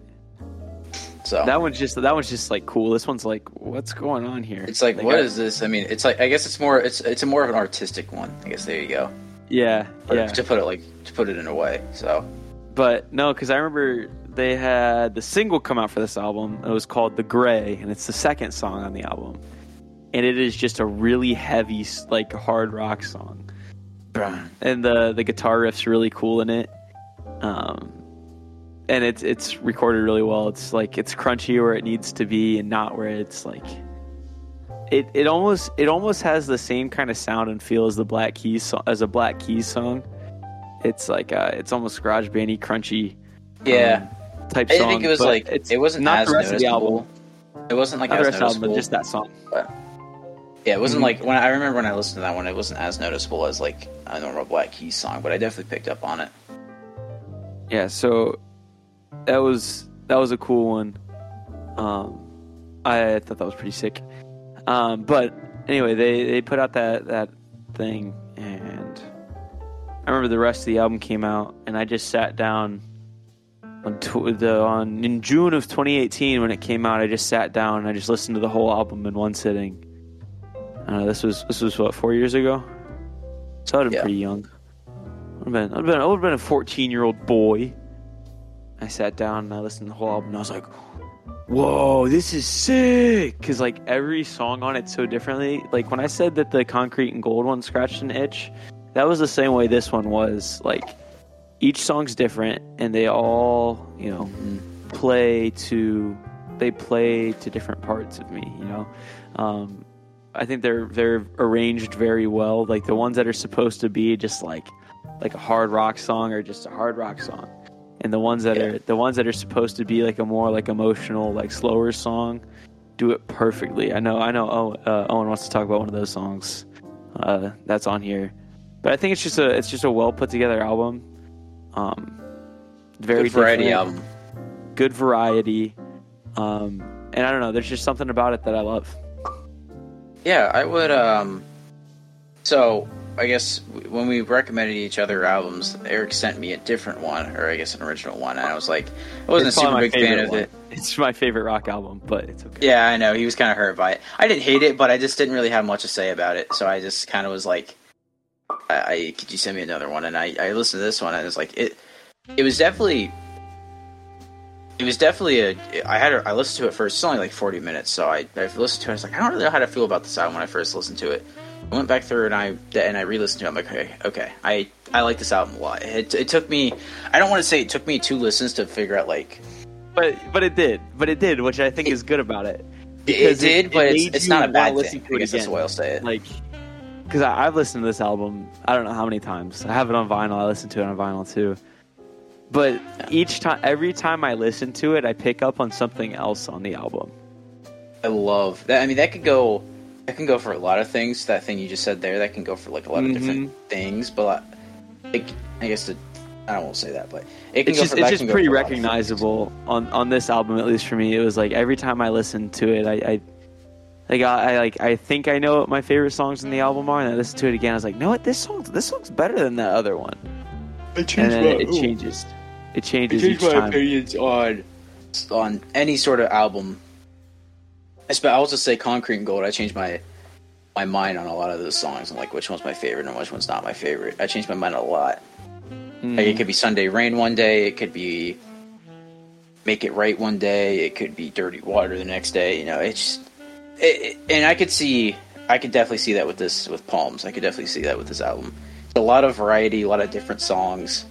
So that one's just that one's just like cool this one's like what's going on here it's like, what I- is this? I mean, it's like I guess it's more it's it's a more of an artistic one. I guess there you go. Yeah, yeah. To put it like to put it in a way. So But no, because I remember they had the single come out for this album. It was called "The Gray," and it's the second song on the album. And it is just a really heavy, like hard rock song. And the the guitar riff's really cool in it. Um, and it's it's recorded really well. It's like it's crunchy where it needs to be, and not where it's like. It, it almost it almost has the same kind of sound and feel as the Black Keys so- as a Black Keys song. It's like uh, it's almost garage bandy, crunchy yeah, um, type I song. think it was like it wasn't not as the rest of the album. It wasn't like Not the rest of the album, but just that song. Yeah, it wasn't Mhm. like when I remember when I listened to that one, it wasn't as noticeable as like a normal Black Keys song, but I definitely picked up on it. Yeah, so that was that was a cool one. Um, I thought that was pretty sick. Um, but anyway, they they put out that that thing, and I remember the rest of the album came out, and I just sat down on tw- the on in June of 2018 when it came out. I just sat down and I just listened to the whole album in one sitting. Uh, this was this was what four years ago, so I'd have been Yeah. pretty young. I'd have been I'd been I would have been a 14 year old boy. I sat down and I listened to the whole album and I was like, "Whoa, this is sick!" Because like every song on it so differently. Like when I said that the Concrete and Gold one scratched an itch, that was the same way this one was. Like each song's different, and they all you know play to they play to different parts of me. You know, um, I think they're they're arranged very well. Like the ones that are supposed to be just like like a hard rock song or just a hard rock song, and the ones that Yeah. are the ones that are supposed to be like a more like emotional like slower song do it perfectly. I know I know Owen, uh, Owen wants to talk about one of those songs uh, that's on here, but I think it's just a it's just a well put together album. Um, very Good variety different album. good variety. Um, and I don't know, there's just something about it that I love. Yeah, I would. Um, so I guess when we recommended each other albums, Erick sent me a different one, or I guess an original one, and I was like, I wasn't It's a super big fan of one. it. It's my favorite rock album, but it's okay. Yeah, I know he was kind of hurt by it. I didn't hate it, but I just didn't really have much to say about it. So I just kind of was like, I, I could you send me another one? And I, I listened to this one, and it's like it. It was definitely. It was definitely a. I had. A, I listened to it first. It's only like forty minutes, so I I listened to it. I was like, I don't really know how to feel about this album when I first listened to it. I went back through and I and I re-listened to it. I'm like, okay, okay, I I like this album a lot. It, it took me. I don't want to say it took me two listens to figure out like But but it did, but it did, which I think is good about it. it, did, it but it's, it's not a bad thing. to I it guess that's the again. way I'll say it. Like, because I've listened to this album, I don't know how many times. I have it on vinyl. I listen to it on vinyl too. But each time, every time I listen to it, I pick up on something else on the album. I love that. I mean, that could go. That can go for a lot of things. That thing you just said there, that can go for like a lot of different Mm-hmm. things. But it, I guess the, I won't say that, but it can It's go just for, it's just can pretty for a lot of things. recognizable on on this album, at least for me. It was like every time I listened to it, I. I like I, I like I think I know what my favorite songs in the album are, and I listened to it again. I was like, no, what this song this song's better than that other one. It and then it, it changes. It changes each time. opinions on on any sort of album. I I'll say Concrete and Gold. I changed my my mind on a lot of those songs and like which one's my favorite and which one's not my favorite. I changed my mind a lot. Mm. Like it could be Sunday Rain one day, it could be Make It Right one day, it could be Dirty Water the next day. You know, it's it, it- and I could see, I could definitely see that with this with Palms. I could definitely see that with this album. It's a lot of variety, a lot of different songs,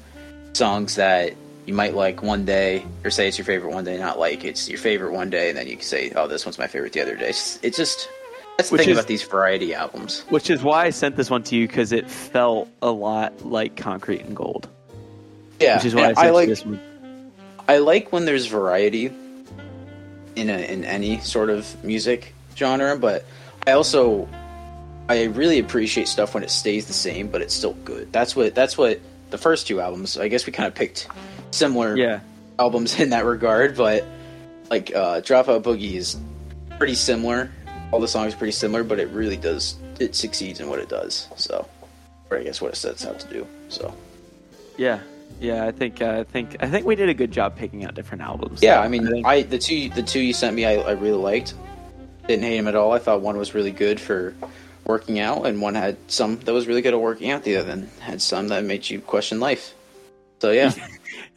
songs that you might like one day, or say it's your favorite one day, not like it's your favorite one day, and then you can say, oh, this one's my favorite the other day. It's, it's just that's the Which thing is- about these variety albums. Which is why I sent this one to you because it felt a lot like Concrete and Gold. Yeah, Which is why I and sent you like this one. I like when there's variety in a, in any sort of music genre, but I also I really appreciate stuff when it stays the same, but it's still good. That's what that's what the first two albums. I guess we kind of picked similar Yeah, albums in that regard, but like uh, Dropout Boogie is pretty similar. All the songs are pretty similar, but it really does it succeeds in what it does. So, or I guess what it sets out to do. So. yeah, yeah. I think uh, I think I think we did a good job picking out different albums. Yeah, I mean, think- I, the two the two you sent me, I, I really liked. Didn't hate them at all. I thought one was really good for working out, and one had some that was really good at working out. The other had some that made you question life. So yeah,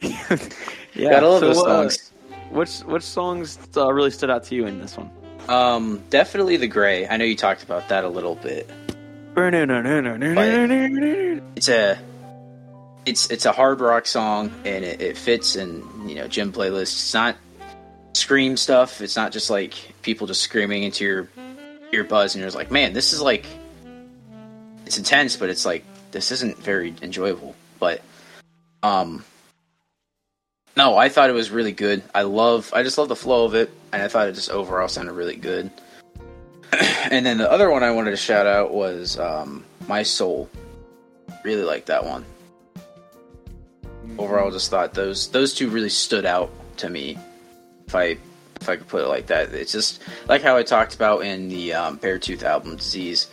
yeah. gotta love so, those uh, songs. which which songs uh, really stood out to you in this one? Um, definitely the gray. I know you talked about that a little bit. It's a it's it's a hard rock song, and it, it fits in you know gym playlists. It's not scream stuff. It's not just like people just screaming into your earbuds, and you're just like, man, this is like it's intense, but it's like this isn't very enjoyable. But um, no, I thought it was really good. I love, I just love the flow of it, and I thought it just overall sounded really good. and then the other one I wanted to shout out was um, My Soul. Really like that one. Overall, just thought those those two really stood out to me. If I if I could put it like that, it's just like how I talked about in the um, Beartooth album, Disease.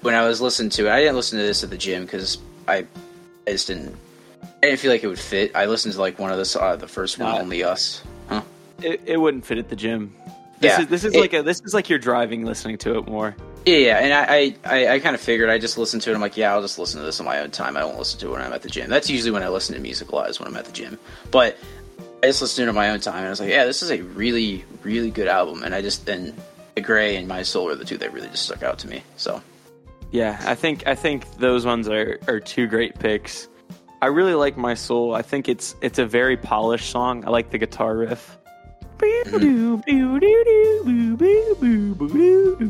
When I was listening to it, I didn't listen to this at the gym because I, I just didn't. I didn't feel like it would fit. I listened to like one of the uh, the first one. Only Us. Huh? It, it wouldn't fit at the gym. This Yeah, is this is it- like a this is like you're driving, listening to it more. Yeah, yeah, and I, I, I, I kind of figured I just listened to it. I'm like, yeah, I'll just listen to this on my own time. I won't listen to it when I'm at the gym. That's usually when I listen to music a lot is when I'm at the gym. But I just listened to it on my own time, and I was like, yeah, this is a really, really good album. And I just then the Gray and My Soul are the two that really just stuck out to me. So Yeah, I think I think those ones are, are two great picks. I really like My Soul. I think it's it's a very polished song. I like the guitar riff. A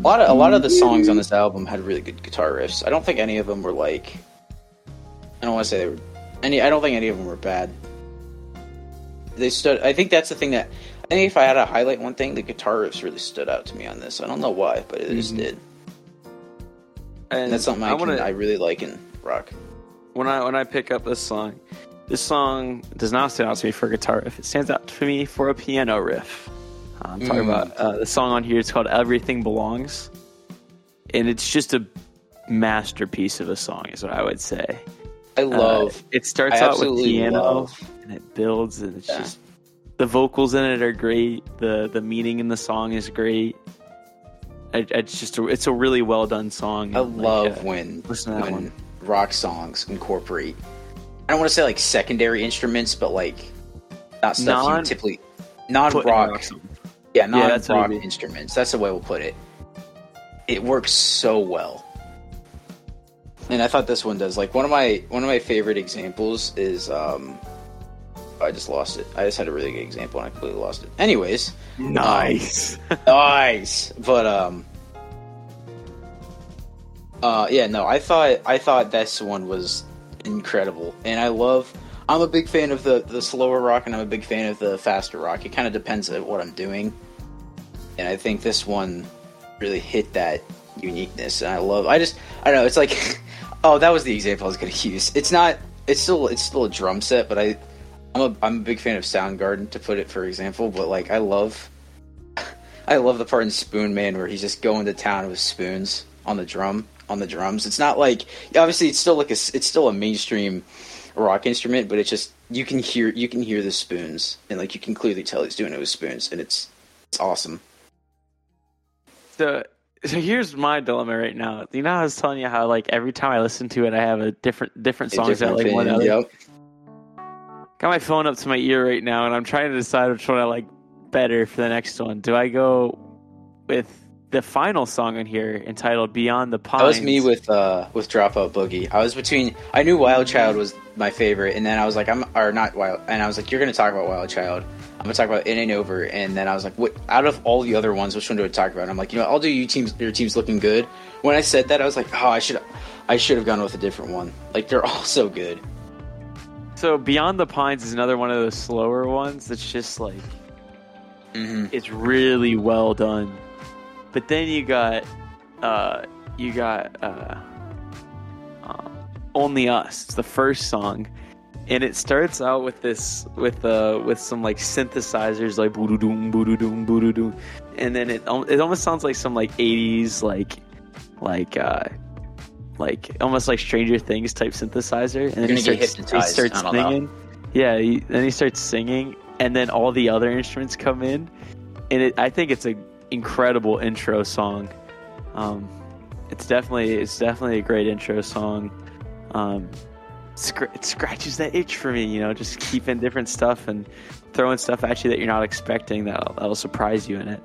lot of a lot of the songs on this album had really good guitar riffs. I don't think any of them were like. I don't want to say they were any. I don't think any of them were bad. They stood. I think that's the thing that. I think if I had to highlight one thing, the guitar riffs really stood out to me on this. I don't know why, but it just Mhm. did. And And that's something I, I wanna- can, I really like in rock. When I when I pick up this song, this song does not stand out to me for a guitar riff. It stands out to me for a piano riff. I'm talking Mm. about uh, the song on here. It's called "Everything Belongs," and it's just a masterpiece of a song, is what I would say. I Uh, love. it starts I out with piano love- and it builds, and it's Yeah. just the vocals in it are great. the The meaning in the song is great. I, it's just a, it's a really well done song. I and, like, love uh, when listen to that when one. Rock songs incorporate. I don't want to say like secondary instruments, but like not stuff Non- you typically put non-rock. Yeah, Yeah, non I rock mean. instruments. That's the way we'll put it. It works so well. And I thought this one does. Like one of my one of my favorite examples is um I just lost it. I just had a really good example and I completely lost it. Anyways, Nice. nice. But um uh yeah, no, I thought I thought this one was incredible. And I love I'm a big fan of the the slower rock and I'm a big fan of the faster rock. It kind of depends on what I'm doing. And I think this one really hit that uniqueness and I love I just I don't know, it's like oh, that was the example I was going to use. It's not it's still it's still a drum set, but I I'm a I'm a big fan of Soundgarden to put it for example, but like I love I love the part in Spoon Man where he's just going to town with spoons on the drum on the drums. It's not like obviously it's still like a it's still a mainstream rock instrument, but it's just you can hear you can hear the spoons and like you can clearly tell he's doing it with spoons, and it's it's awesome. So, so here's my dilemma right now. You know, I was telling you how like every time I listen to it, I have a different different songs that like one opinion, other. Yep. Got my phone up to my ear right now, and I'm trying to decide which one I like better for the next one. Do I go with the final song on here entitled "Beyond the Pines"? That was me with uh with Dropout Boogie. I was between I knew Wild Child was my favorite, and then I was like I'm or not Wild, and I was like you're gonna talk about Wild Child. I'm gonna talk about In and Over, and then I was like, what? Out of all the other ones, which one do I talk about? And I'm like, you know, I'll do you teams. Your team's looking good. When I said that, I was like, oh, I should, I should have gone with a different one. Like they're all so good. So "Beyond the Pines" is another one of those slower ones that's just like hmm it's really well done. But then you got uh you got uh, uh Only Us. It's the first song. And it starts out with this with uh with some like synthesizers like boo doom boo doom boo doom and then it it almost sounds like some like 80s like like uh like almost like Stranger Things type synthesizer and then You're he gonna get starts, he starts don't know. singing yeah he, then he starts singing and then all the other instruments come in and it, I think it's a incredible intro song. Um, it's definitely it's definitely a great intro song. Um, it scratches that itch for me, you know, just keeping different stuff and throwing stuff at you that you're not expecting that that'll surprise you in it.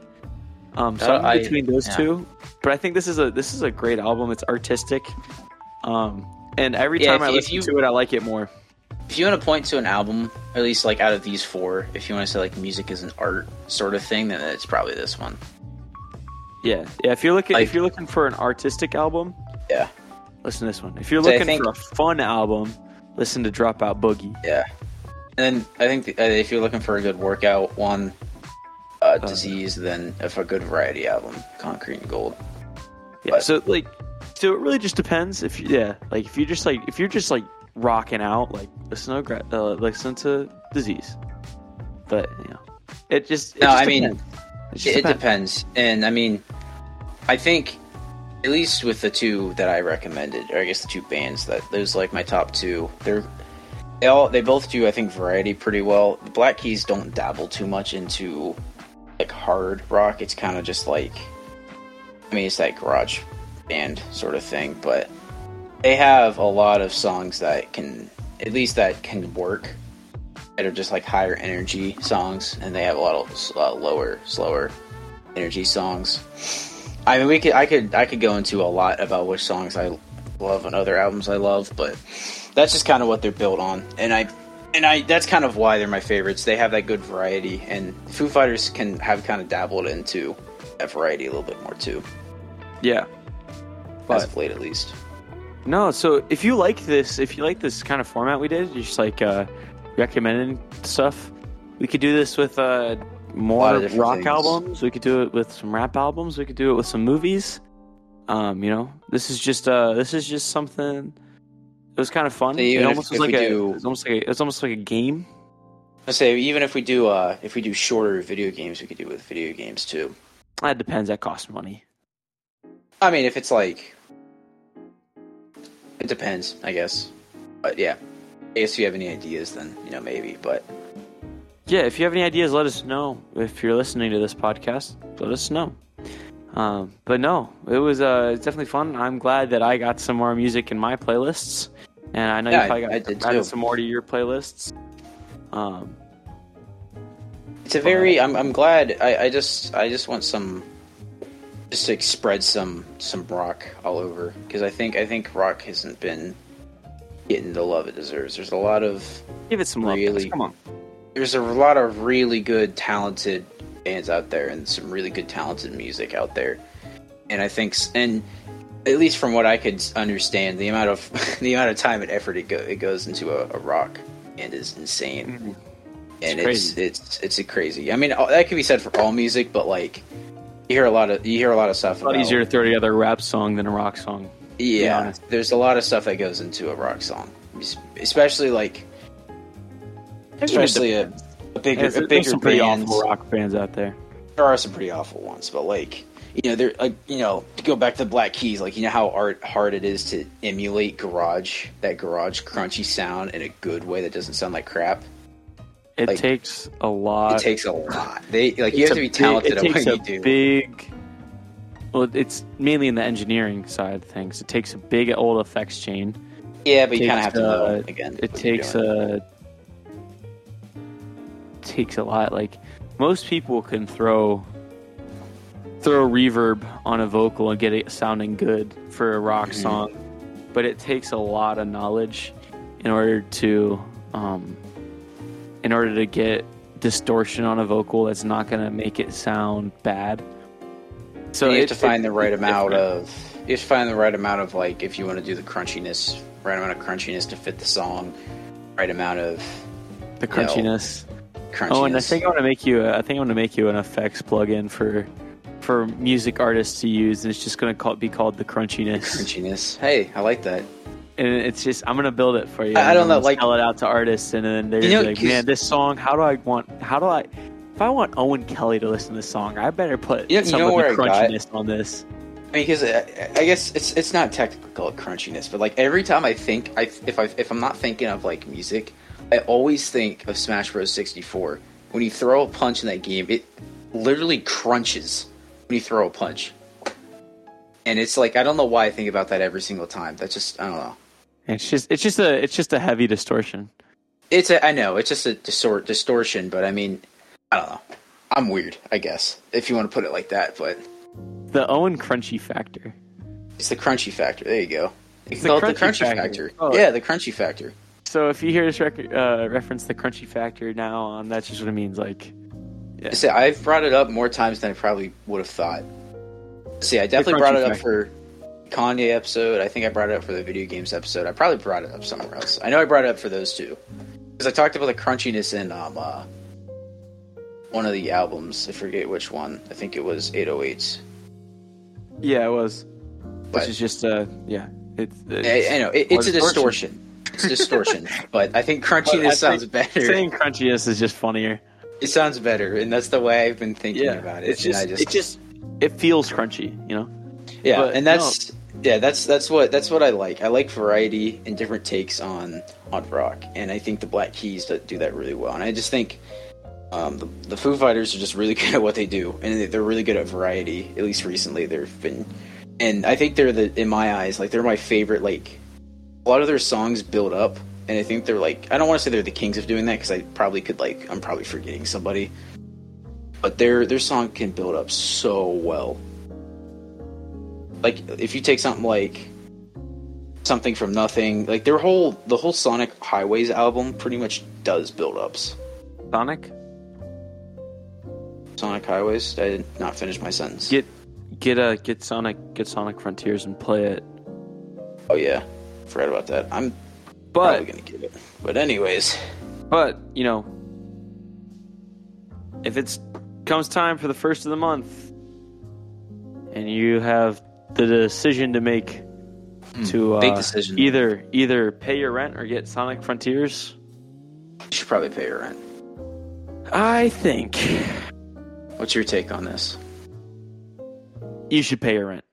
Um, so Uh, I'm I- between those yeah. two, but I think this is a this is a great album. It's artistic, um, and every Yeah, time if- I listen you- to it, I like it more. If you want to point to an album, at least like out of these four, if you want to say like music is an art sort of thing, then it's probably this one. Yeah, yeah. If you're looking Like- if you're looking for an artistic album, Yeah. listen to this one. If you're So I looking think- for a fun album, listen to Dropout Boogie. Yeah. And then I think uh, if you're looking for a good workout one, uh, disease, then if a good variety album, Concrete and Gold. Yeah. But- so like, so it really just depends. If you, yeah, like if you're just like if you're just like rocking out, like listen to gra- uh, listen to Disease. But you know, it just it No, just I mean, depends. It just It, it depends. depends, and I mean, I think at least with the two that I recommended, or I guess the two bands that those like my top two. They're they all they both do I think variety pretty well. The Black Keys don't dabble too much into like hard rock. It's kind of just like I mean, it's that garage band sort of thing, but they have a lot of songs that can at least that can work that are just like higher energy songs, and they have a lot of uh, lower, slower energy songs. I mean, we could, I could, I could go into a lot about which songs I love and other albums I love, but that's just kind of what they're built on, and I, and I, that's kind of why they're my favorites. They have that good variety, and Foo Fighters can have kind of dabbled into that variety a little bit more too, Yeah. as But of late at least. no, so if you like this, if you like this kind of format we did, just like uh, recommending stuff, we could do this with uh, more rock things. albums. We could do it with some rap albums. We could do it with some movies. Um, you know, this is just uh, this is just something. It was kind of fun. So it almost if was like a, do- it was almost like a, almost like a game. I say even if we do, uh, if we do shorter video games, we could do it with video games too. That depends. That costs money. I mean, if it's like, it depends, I guess. But yeah, I guess if you have any ideas, then you know maybe. But Yeah, if you have any ideas, let us know. If you're listening to this podcast, let us know. Um, but no, it was uh, it's definitely fun. I'm glad that I got some more music in my playlists, and I know Yeah, you probably got I did added too. some more to your playlists. Um, it's a very. I'm. I'm glad. I. I just. I just want some. Just to like, spread some some rock all over because I think I think rock hasn't been getting the love it deserves. There's a lot of give it some love. guys. Really? Come on. There's a lot of really good talented bands out there and some really good talented music out there and i think and at least from what i could understand the amount of the amount of time and effort it, go, it goes into a, a rock band is insane mm-hmm. and it's crazy. it's it's a crazy i mean that could be said for all music but like you hear a lot of you hear a lot of stuff It's a lot easier to throw together a rap song than a rock song. yeah there's a lot of stuff that goes into a rock song especially like especially a, a bigger a bigger some pretty band. awful rock bands out there. there are some pretty awful ones, but like you know, they're like you know, to go back to the Black Keys, like you know how art hard it is to emulate garage, that garage crunchy sound in a good way that doesn't sound like crap. It Like, takes a lot. It takes a lot. They like you have to be big- talented it at takes what a you do. Big. Well, it's mainly in the engineering side of things. It takes a big old effects chain. yeah, but you kind of have to know uh, again. It takes a takes a lot. Like most people can throw throw reverb on a vocal and get it sounding good for a rock Mhm. song, but it takes a lot of knowledge in order to um, in order to get distortion on a vocal that's not going to make it sound bad. So So you have to find the right amount different. of. You have to find the right amount of like if you want to do the crunchiness, right amount of crunchiness to fit the song, right amount of the crunchiness. Crunchiness. Oh, and I think I want to make you. A, I think I want to make you an effects plugin for for music artists to use, and it's just going to call, be called the crunchiness. crunchiness. Hey, I like that. And it's just I'm going to build it for you. I- I don't know, like- sell it out to artists, and then they're You know, like, man, this song. How do I want? How do I? If I want Owen Kelly to listen to this song, I better put You know- you some know of the crunchiness on this. I mean, because I, uh, I guess it's it's not technically called crunchiness, but like every time I think, I if I if I'm not thinking of like music, I always think of Smash Bros. 64. When you throw a punch in that game, it literally crunches when you throw a punch, and it's like I don't know why I think about that every single time. That's just I don't know. It's just it's just a it's just a heavy distortion. It's a, I know it's just a distort distortion, but I mean, I don't know. I'm weird, I guess, if you want to put it like that. But The Owen crunchy factor. it's the crunchy factor. There you go. It's the it the crunchy crunchy factor. factor. Oh. Yeah, the crunchy factor. So if you hear this rec- uh, reference the crunchy factor now on, that's just what it means. Like, yeah. Say I've brought it up more times than I probably would have thought. See, I definitely brought it up factor. for Kanye episode. I think I brought it up for the video games episode. I probably brought it up somewhere else. I know I brought it up for those two because I talked about the crunchiness in um uh, one of the albums. I forget which one. I think it was 808s. yeah, it was. But- Which is just uh, yeah, it's. it's I, I know it, it's a distortion. Distortion. It's a distortion, but I think crunchiness I sounds think better. Saying crunchiness is just funnier. It sounds better, and that's the way I've been thinking Yeah, about it. it's just, I just, it just it feels crunchy, you know. yeah, but and that's yeah, that's that's what that's what I like. I like variety and different takes on on rock, and I think the Black Keys do- do that really well. And I just think um, the the Foo Fighters are just really good at what they do, and they're really good at variety. At least recently, they've been, and I think they're the in my eyes like they're my favorite. Like a lot of their songs build up, and I think they're like I don't want to say they're the kings of doing that because I probably could like I'm probably forgetting somebody, but their their song can build up so well like if you take something like something from nothing, like their whole the whole Sonic Highways album pretty much does build ups. Sonic, Sonic Highways. I did not finish my sentence. get get uh get Sonic get Sonic Frontiers and play it. Oh yeah, forgot about that. I'm probably But gonna get it. But anyways, but you know, if it's comes time for the first of the month, and you have the decision to make to uh, decision. either either pay your rent or get Sonic Frontiers, you should probably pay your rent. I think What's your take on this? you should pay your rent.